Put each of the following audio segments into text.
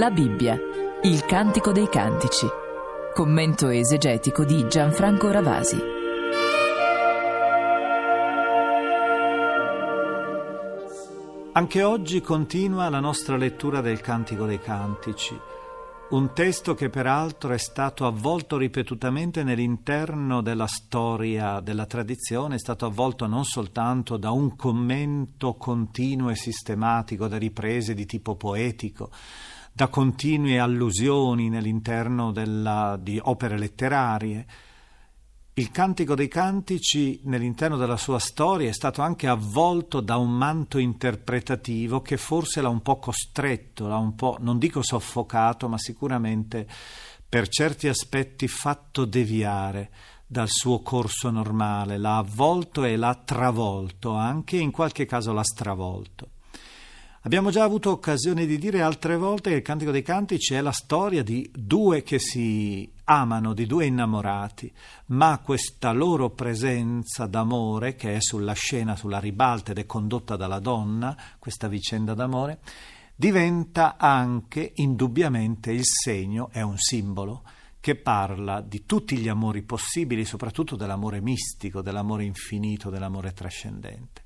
La Bibbia, il Cantico dei Cantici. Commento esegetico di Gianfranco Ravasi. Anche oggi continua la nostra lettura del Cantico dei Cantici, un testo che peraltro è stato avvolto ripetutamente nell'interno della storia della tradizione, è stato avvolto non soltanto da un commento continuo e sistematico, da riprese di tipo poetico, da continue allusioni nell'interno della, di opere letterarie. Il Cantico dei Cantici, nell'interno della sua storia, è stato anche avvolto da un manto interpretativo che forse l'ha un po' costretto, l'ha un po', non dico soffocato, ma sicuramente per certi aspetti fatto deviare dal suo corso normale, l'ha avvolto e l'ha travolto, anche in qualche caso l'ha stravolto. Abbiamo già avuto occasione di dire altre volte che il Cantico dei Cantici è la storia di due che si amano, di due innamorati, ma questa loro presenza d'amore, che è sulla scena, sulla ribalta ed è condotta dalla donna, questa vicenda d'amore, diventa anche indubbiamente il segno, è un simbolo che parla di tutti gli amori possibili, soprattutto dell'amore mistico, dell'amore infinito, dell'amore trascendente.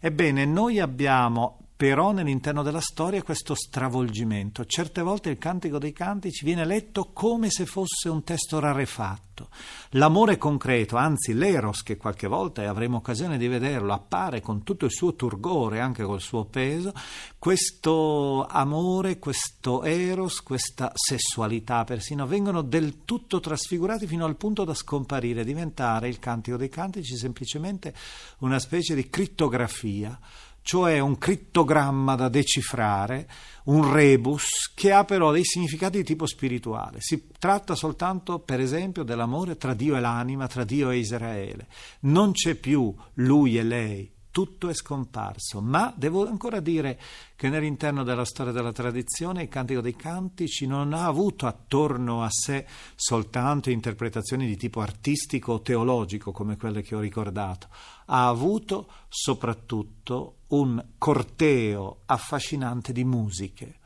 Ebbene, noi abbiamo però nell'interno della storia questo stravolgimento. Certe volte il Cantico dei Cantici viene letto come se fosse un testo rarefatto. L'amore concreto, anzi l'eros, che qualche volta, e avremo occasione di vederlo, appare con tutto il suo turgore, anche col suo peso, questo amore, questo eros, questa sessualità persino, vengono del tutto trasfigurati fino al punto da scomparire, diventare il Cantico dei Cantici semplicemente una specie di crittografia cioè un crittogramma da decifrare, un rebus che ha però dei significati di tipo spirituale. Si tratta soltanto, per esempio, dell'amore tra Dio e l'anima, tra Dio e Israele. Non c'è più lui e lei, tutto è scomparso, ma devo ancora dire che nell'interno della storia della tradizione il Cantico dei Cantici non ha avuto attorno a sé soltanto interpretazioni di tipo artistico o teologico come quelle che ho ricordato, ha avuto soprattutto un corteo affascinante di musiche.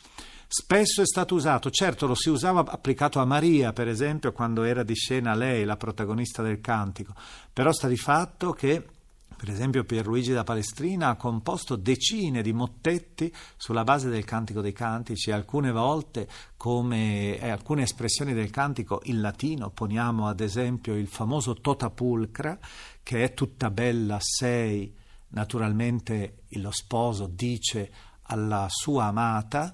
Spesso è stato usato, certo lo si usava applicato a Maria, per esempio, quando era di scena lei, la protagonista del cantico, però sta di fatto che per esempio Pierluigi da Palestrina ha composto decine di mottetti sulla base del Cantico dei Cantici, alcune volte come eh, alcune espressioni del cantico in latino, poniamo ad esempio il famoso Tota Pulcra, che è tutta bella sei, naturalmente lo sposo dice alla sua amata,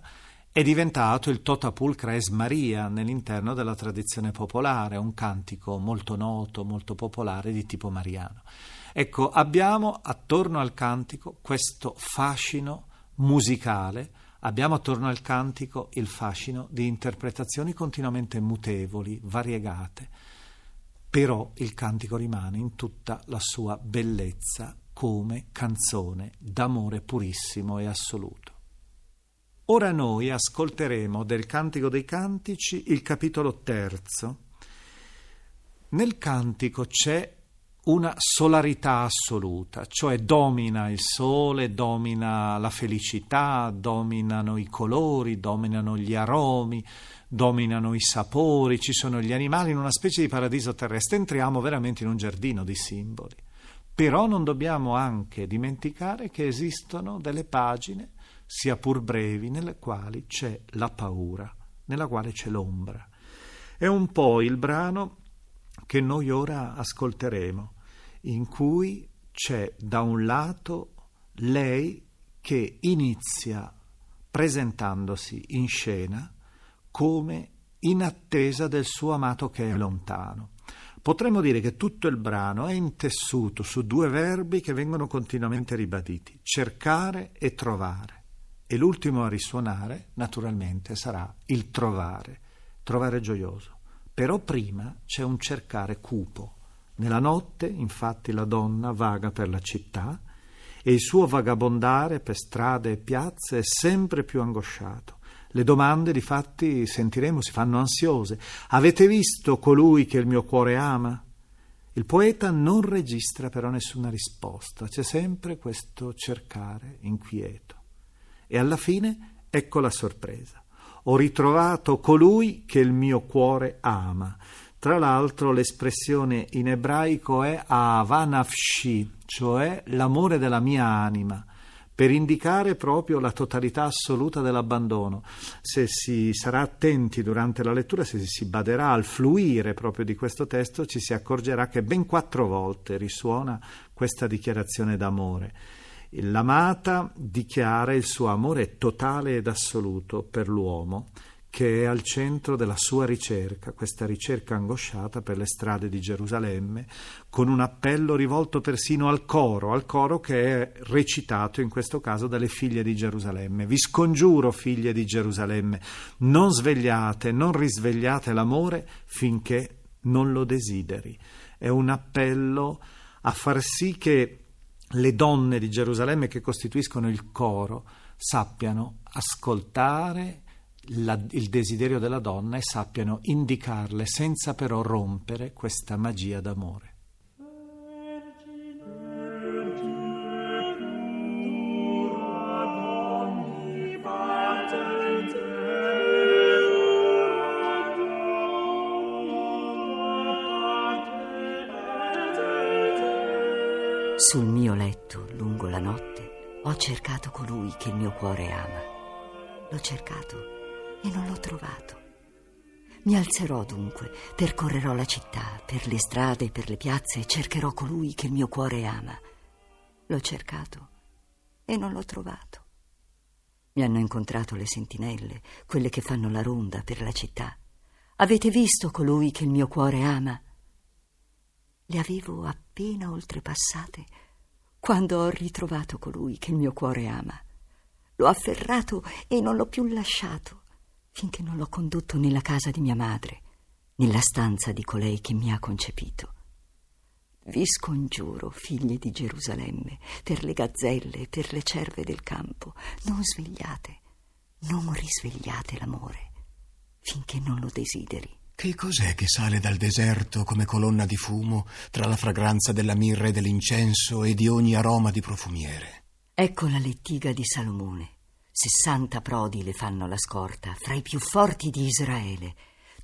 è diventato il Tota Pulcra es Maria nell'interno della tradizione popolare, un cantico molto noto, molto popolare di tipo mariano. Ecco, abbiamo attorno al cantico questo fascino musicale, abbiamo attorno al cantico il fascino di interpretazioni continuamente mutevoli, variegate, però il cantico rimane in tutta la sua bellezza come canzone d'amore purissimo e assoluto. Ora noi ascolteremo del Cantico dei Cantici il capitolo terzo. Nel cantico c'è una solarità assoluta, cioè domina il sole, domina la felicità, dominano i colori, dominano gli aromi, dominano i sapori, ci sono gli animali in una specie di paradiso terrestre. Entriamo veramente in un giardino di simboli. Però non dobbiamo anche dimenticare che esistono delle pagine, sia pur brevi, nelle quali c'è la paura, nella quale c'è l'ombra. È un po' il brano che noi ora ascolteremo in cui c'è da un lato lei che inizia presentandosi in scena come in attesa del suo amato che è lontano. Potremmo dire che tutto il brano è intessuto su due verbi che vengono continuamente ribaditi, cercare e trovare. E l'ultimo a risuonare, naturalmente, sarà il trovare, trovare gioioso. Però prima c'è un cercare cupo, nella notte, infatti, la donna vaga per la città e il suo vagabondare per strade e piazze è sempre più angosciato. Le domande, difatti, sentiremo, si fanno ansiose. Avete visto colui che il mio cuore ama? Il poeta non registra però nessuna risposta, c'è sempre questo cercare inquieto. E alla fine ecco la sorpresa. ho ritrovato colui che il mio cuore ama. Tra l'altro l'espressione in ebraico è avanafshi, cioè l'amore della mia anima per indicare proprio la totalità assoluta dell'abbandono. Se si sarà attenti durante la lettura, se si baderà al fluire proprio di questo testo, ci si accorgerà che ben quattro volte risuona questa dichiarazione d'amore. L'amata dichiara il suo amore totale ed assoluto per l'uomo che è al centro della sua ricerca, questa ricerca angosciata per le strade di Gerusalemme, con un appello rivolto persino al coro, al coro che è recitato in questo caso dalle figlie di Gerusalemme. Vi scongiuro, figlie di Gerusalemme, non svegliate, non risvegliate l'amore finché non lo desideri. È un appello a far sì che le donne di Gerusalemme che costituiscono il coro sappiano ascoltare la, il desiderio della donna e sappiano indicarle senza però rompere questa magia d'amore. Sul mio letto, lungo la notte, ho cercato colui che il mio cuore ama. L'ho cercato e non l'ho trovato. Mi alzerò dunque, percorrerò la città, per le strade, per le piazze e cercherò colui che il mio cuore ama. L'ho cercato e non l'ho trovato. Mi hanno incontrato le sentinelle, quelle che fanno la ronda per la città. Avete visto colui che il mio cuore ama? Le avevo appena oltrepassate quando ho ritrovato colui che il mio cuore ama. L'ho afferrato e non l'ho più lasciato finché non l'ho condotto nella casa di mia madre, nella stanza di colei che mi ha concepito. Vi scongiuro, figlie di Gerusalemme, per le gazzelle e per le cerve del campo, non svegliate, non risvegliate l'amore, finché non lo desideri. Che cos'è che sale dal deserto come colonna di fumo tra la fragranza della mirra e dell'incenso e di ogni aroma di profumiere? Ecco la lettiga di Salomone Sessanta prodi le fanno la scorta, fra i più forti di Israele.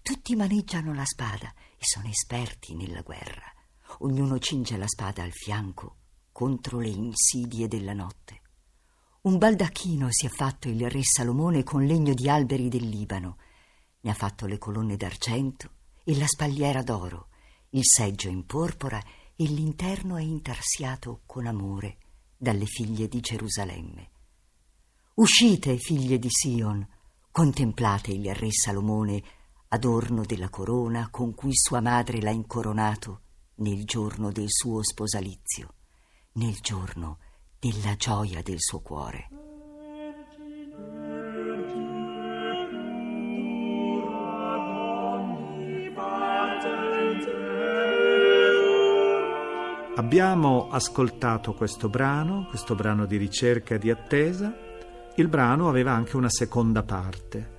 Tutti maneggiano la spada e sono esperti nella guerra. Ognuno cinge la spada al fianco contro le insidie della notte. Un baldacchino si è fatto il re Salomone con legno di alberi del Libano. Ne ha fatto le colonne d'argento e la spalliera d'oro, il seggio in porpora e l'interno è intarsiato con amore dalle figlie di Gerusalemme. Uscite, figlie di Sion, contemplate il re Salomone, adorno della corona con cui sua madre l'ha incoronato nel giorno del suo sposalizio, nel giorno della gioia del suo cuore. Abbiamo ascoltato questo brano, questo brano di ricerca e di attesa il brano aveva anche una seconda parte,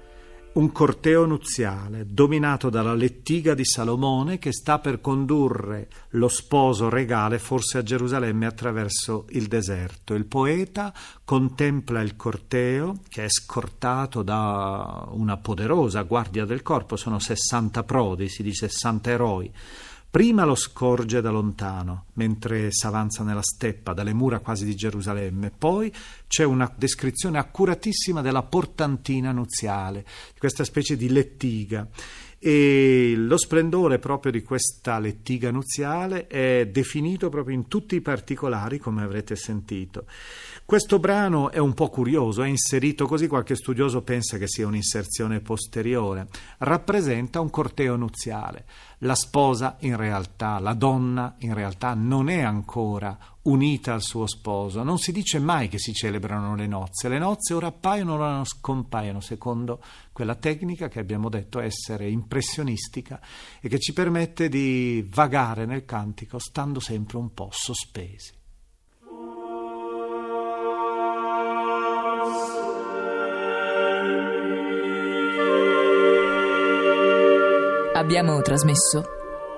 un corteo nuziale dominato dalla lettiga di Salomone che sta per condurre lo sposo regale forse a Gerusalemme attraverso il deserto. Il poeta contempla il corteo che è scortato da una poderosa guardia del corpo, sono 60 prodi, si dice 60 eroi Prima lo scorge da lontano, mentre s'avanza nella steppa, dalle mura quasi di Gerusalemme. Poi c'è una descrizione accuratissima della portantina nuziale, di questa specie di lettiga. E lo splendore proprio di questa lettiga nuziale è definito proprio in tutti i particolari, come avrete sentito. Questo brano è un po' curioso, è inserito così, qualche studioso pensa che sia un'inserzione posteriore. Rappresenta un corteo nuziale. La sposa in realtà, la donna in realtà non è ancora unita al suo sposo. Non si dice mai che si celebrano le nozze. Le nozze ora appaiono, ora scompaiono, secondo quella tecnica che abbiamo detto essere impressionistica e che ci permette di vagare nel cantico stando sempre un po' sospesi. Abbiamo trasmesso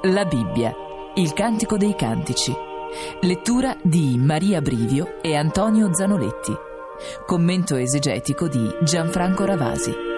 La Bibbia, il Cantico dei Cantici. Lettura di Maria Brivio e Antonio Zanoletti. Commento esegetico di Gianfranco Ravasi.